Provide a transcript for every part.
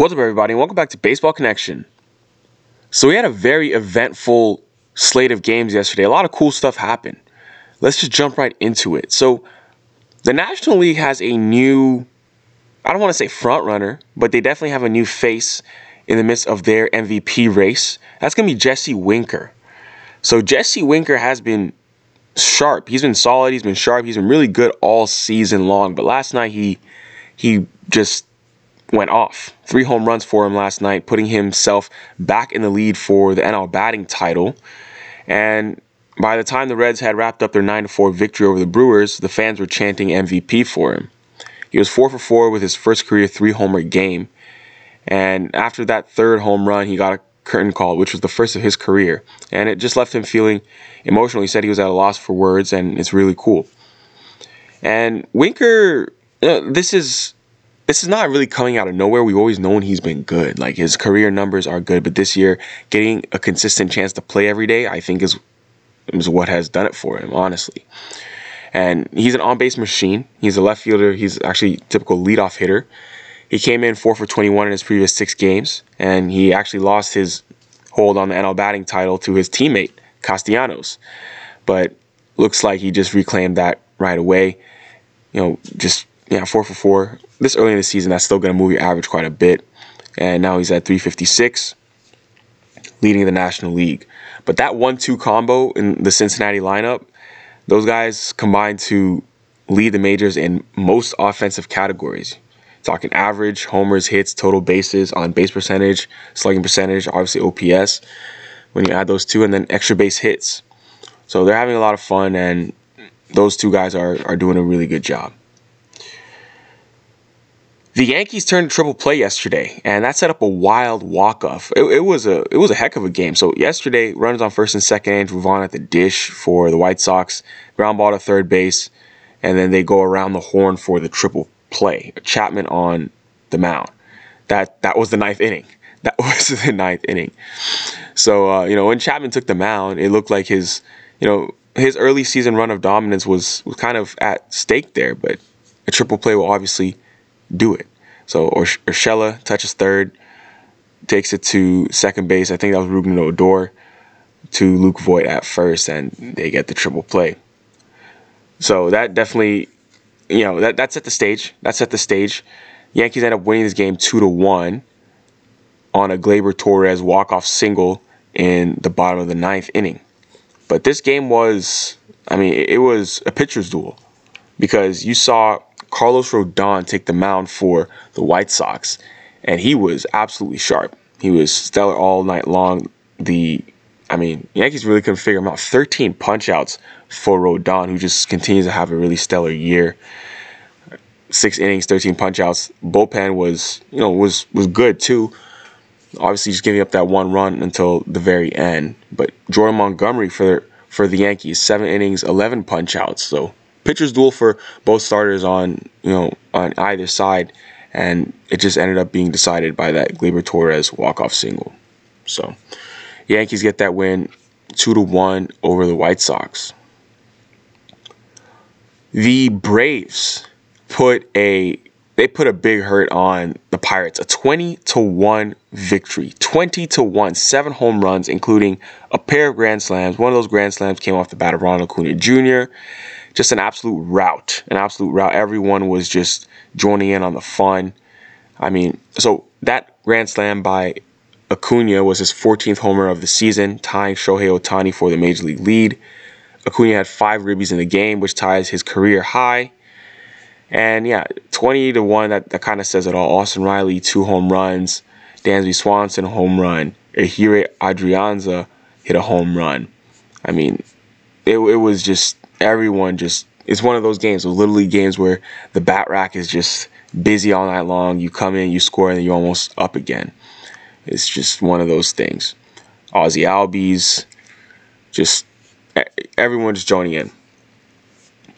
What's up, everybody, welcome back to Baseball Connection. So, we had a very eventful slate of games yesterday. A lot of cool stuff happened. Let's just jump right into it. So, the National League has a new, I don't want to say front runner, but they definitely have a new face in the midst of their MVP race. That's going to be Jesse Winker. So, Jesse Winker has been sharp. He's been solid. He's been sharp. He's been really good all season long. But last night, he he just went off. Three home runs for him last night, putting himself back in the lead for the NL batting title. And by the time the Reds had wrapped up their 9 4 victory over the Brewers, the fans were chanting MVP for him. He was 4 for 4 with his first career three homer game. And after that third home run, he got a curtain call, which was the first of his career. And it just left him feeling emotional. He said he was at a loss for words, and it's really cool. And Winker, know, this is this is not really coming out of nowhere. We've always known he's been good. Like his career numbers are good, but this year, getting a consistent chance to play every day, I think is is what has done it for him, honestly. And he's an on-base machine. He's a left fielder. He's actually a typical leadoff hitter. He came in four for 21 in his previous six games, and he actually lost his hold on the NL batting title to his teammate Castellanos. But looks like he just reclaimed that right away. You know, just yeah, four for four. This early in the season, that's still going to move your average quite a bit. And now he's at 356, leading the National League. But that one-two combo in the Cincinnati lineup, those guys combined to lead the majors in most offensive categories. Talking average, homers, hits, total bases, on base percentage, slugging percentage, obviously OPS. When you add those two, and then extra base hits. So they're having a lot of fun, and those two guys are, are doing a really good job. The Yankees turned triple play yesterday, and that set up a wild walk off. It, it, was a it was a heck of a game. So yesterday, runners on first and second, Andrew Vaughn at the dish for the White Sox, ground ball to third base, and then they go around the horn for the triple play. Chapman on the mound. That that was the ninth inning. That was the ninth inning. So uh, you know when Chapman took the mound, it looked like his you know his early season run of dominance was was kind of at stake there. But a triple play will obviously do it. So Urshela touches third, takes it to second base. I think that was Rougned Odor to Luke Voit at first, and they get the triple play. So that definitely, you know, that that set the stage. That set the stage. Yankees end up winning this game two to one on a Gleyber Torres walk off single in the bottom of the ninth inning. But this game was, I mean, it was a pitcher's duel because you saw Carlos Rodon take the mound for the White Sox, and he was absolutely sharp. He was stellar all night long. The I mean, Yankees really couldn't figure him out. 13 punchouts for Rodon, who just continues to have a really stellar year. Six innings, 13 punchouts. Bullpen was, you know, was was good too. Obviously, just giving up that one run until the very end. But Jordan Montgomery for for the Yankees, seven innings, 11 punchouts. So pitcher's duel for both starters on you know on either side, and it just ended up being decided by that Gleyber Torres walk off single. So Yankees get that win two to one over the White Sox. The Braves put a they put a big hurt on the Pirates. A 20 to 1 victory. 20 to 1. Seven home runs, including a pair of grand slams. One of those grand slams came off the bat of Ronald Acuna Jr just an absolute rout, an absolute rout. Everyone was just joining in on the fun. I mean, so that grand slam by Acuna was his 14th homer of the season, tying Shohei Ohtani for the major league lead. Acuna had five ribbies in the game, which ties his career high. And yeah, 20 to 1, that, that kind of says it all. Austin Riley, two home runs. Dansby Swanson, home run. Ehire Adrianza hit a home run. I mean, it, it was just everyone just it's one of those games, those little league games where the bat rack is just busy all night long. You come in, you score, and you're almost up again. It's just one of those things. Ozzie Albies, just everyone just joining in.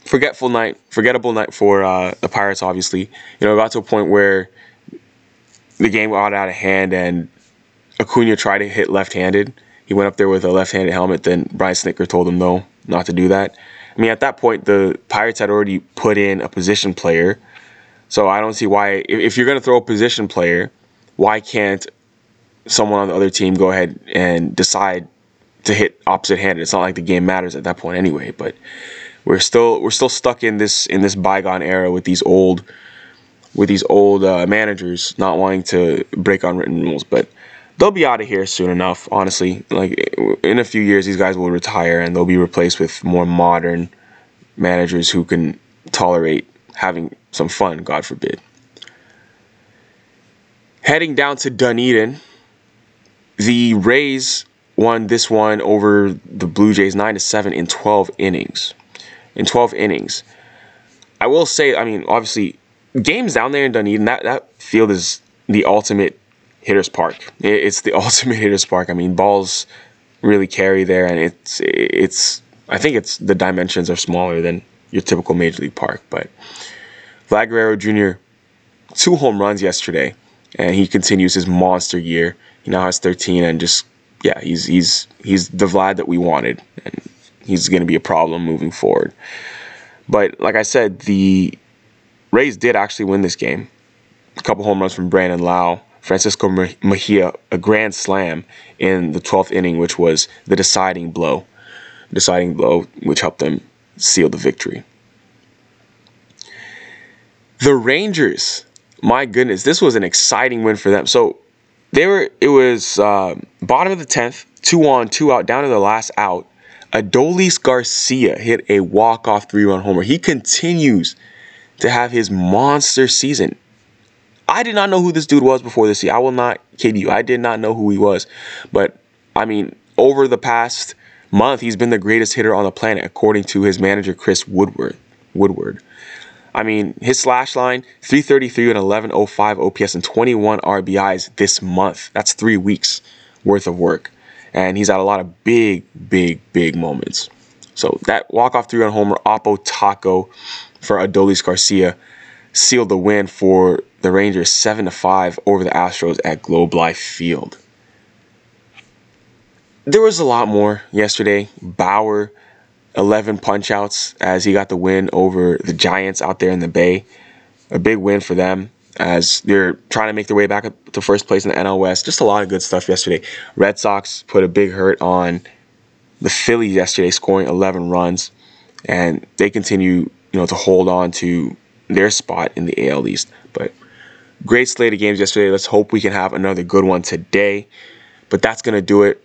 Forgetful night, forgettable night for uh, the Pirates. Obviously, you know, it got to a point where the game got out of hand, and Acuna tried to hit left-handed. He went up there with a left-handed helmet. Then Brian Snitker told him no, not to do that. I mean, at that point, the Pirates had already put in a position player. So I don't see why, if, you're going to throw a position player, why can't someone on the other team go ahead and decide to hit opposite handed? It's not like the game matters at that point anyway, but we're still we're still stuck in this in this bygone era with these old with these old uh, managers not wanting to break unwritten rules, but they'll be out of here soon enough. Honestly, like in a few years, these guys will retire and they'll be replaced with more modern managers who can tolerate having some fun. God forbid. Heading down to Dunedin, the Rays won this one over the Blue Jays nine to seven in twelve innings. In twelve innings, I will say, I mean, obviously, games down there in Dunedin, that that field is the ultimate hitter's park. It's the ultimate hitter's park. I mean, balls really carry there, and it's it's. I think it's the dimensions are smaller than your typical major league park. But Vlad Guerrero Jr. two home runs yesterday, and he continues his monster year. He now has 13, and just yeah, he's he's he's the Vlad that we wanted, and he's going to be a problem moving forward. But like I said, the Rays did actually win this game. A couple home runs from Brandon Lowe Francisco Mejia a grand slam in the 12th inning, which was the deciding blow, deciding blow, which helped them seal the victory. The Rangers, my goodness, this was an exciting win for them. So they were, it was uh, bottom of the 10th, two on, two out, down to the last out. Adolis Garcia hit a walk-off three-run homer. He continues to have his monster season. I did not know who this dude was before this year. I will not kid you. I did not know who he was. But I mean, over the past month, he's been the greatest hitter on the planet, according to his manager Chris Woodward. Woodward. I mean, his slash line 333 and 1105 OPS and 21 RBIs this month. That's three weeks worth of work. And he's had a lot of big, big, big moments. So that walk-off three-run homer, Oppo Taco for Adolis Garcia sealed the win for the Rangers 7 to 5 over the Astros at Globe Life Field. There was a lot more yesterday. Bauer 11 punchouts as he got the win over the Giants out there in the Bay. A big win for them as they're trying to make their way back up to first place in the NL West. Just a lot of good stuff yesterday. Red Sox put a big hurt on the Phillies yesterday, scoring 11 runs, and they continue, you know, to hold on to their spot in the AL East. But great slate of games yesterday. Let's hope we can have another good one today. But that's going to do it.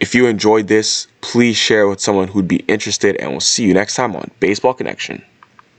If you enjoyed this, please share with someone who'd be interested, and we'll see you next time on Baseball Connection.